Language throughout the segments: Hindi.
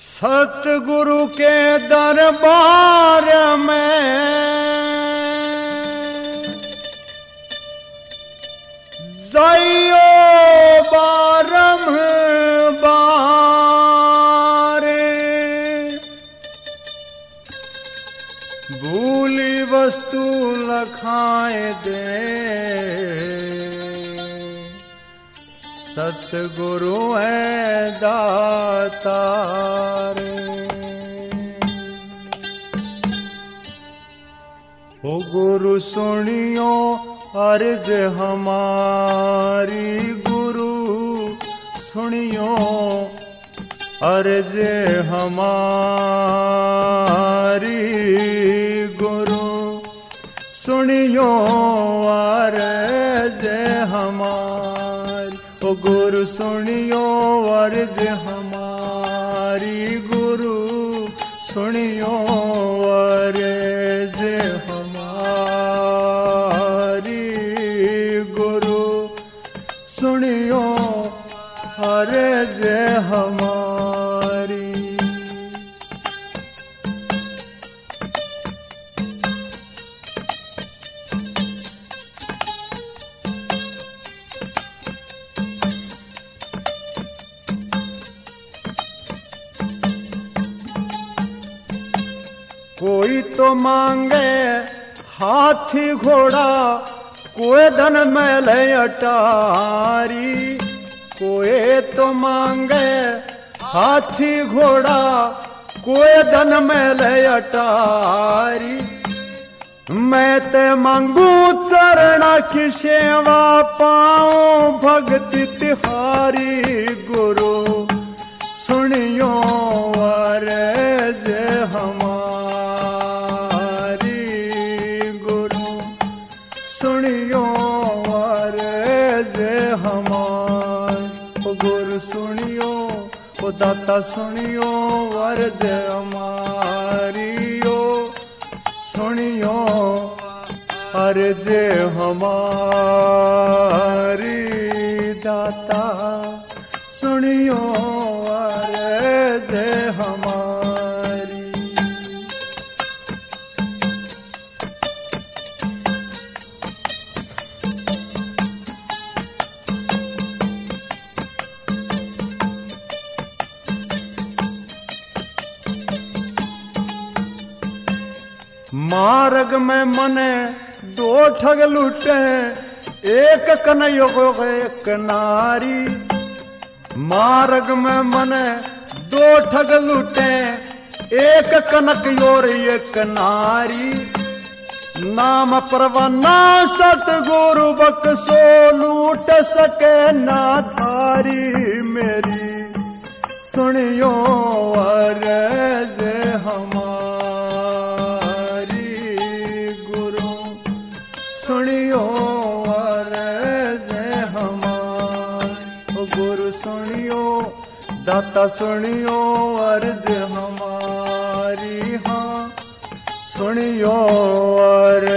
सतगुरु के दरबार में जइयो दे। सतगुरु है दातार ओ गुरु सुनियो अर्ज हमारी गुरु सुनियो अर्ज हमारी गुरु सुनियो अर्ज हमारी। गुरु सुनियो अर्ज हमारी। गुरु सुनियो अर्ज हमारी कोई तो मांगे हाथी घोड़ा कोई धन मैल अटारी। कोई तो मांगे हाथी घोड़ा कोई धन मैल अटारी। मैं ते मांगू चरणा की सेवा पाऊँ भक्ति तिहारी गुरु। गुरु सुनियो ओ दाता सुनियो वरद हमारियो सुनियो अर्ज़ हमारी दाता। मार्ग में मने दो ठग लूटे, एक कन्हैयो को एक नारी। मार्ग में मने दो ठग लूटे, एक कनक योर एक नारी। नाम परवाना सतगुरु बक्सो लूट सके ना थारी मेरी। सुनियो गुरु सुनियो दाता सुनियो अर्ज हमारी हाँ। सुनियो अर्ज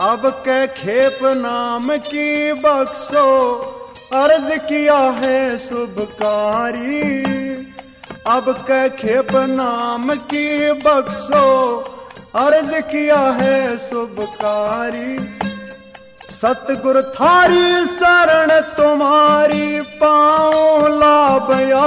अब के खेप नाम की बख्शो, अर्ज़ किया है शुभकारी। अब के खेप नाम की बख्शो, अर्ज़ किया है शुभकारी। सतगुर थारी शरण तुम्हारी पाओ लाभ या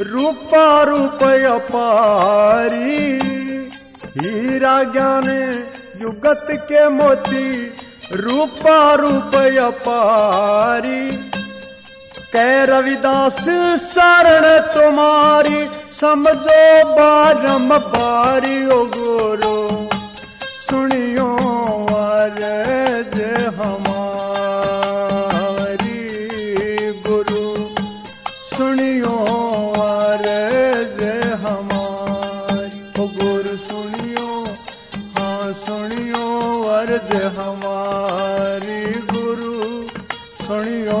रूपा रूप अपारी हीरा ज्ञान युगत के मोती, रूपा रूप अपारी कह रविदास, शरण तुम्हारी, समझो बारम बारी ओ अर्ज़ हमारी गुरु सुनियो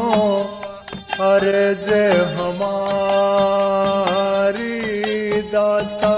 अर्ज़ हमारी दाता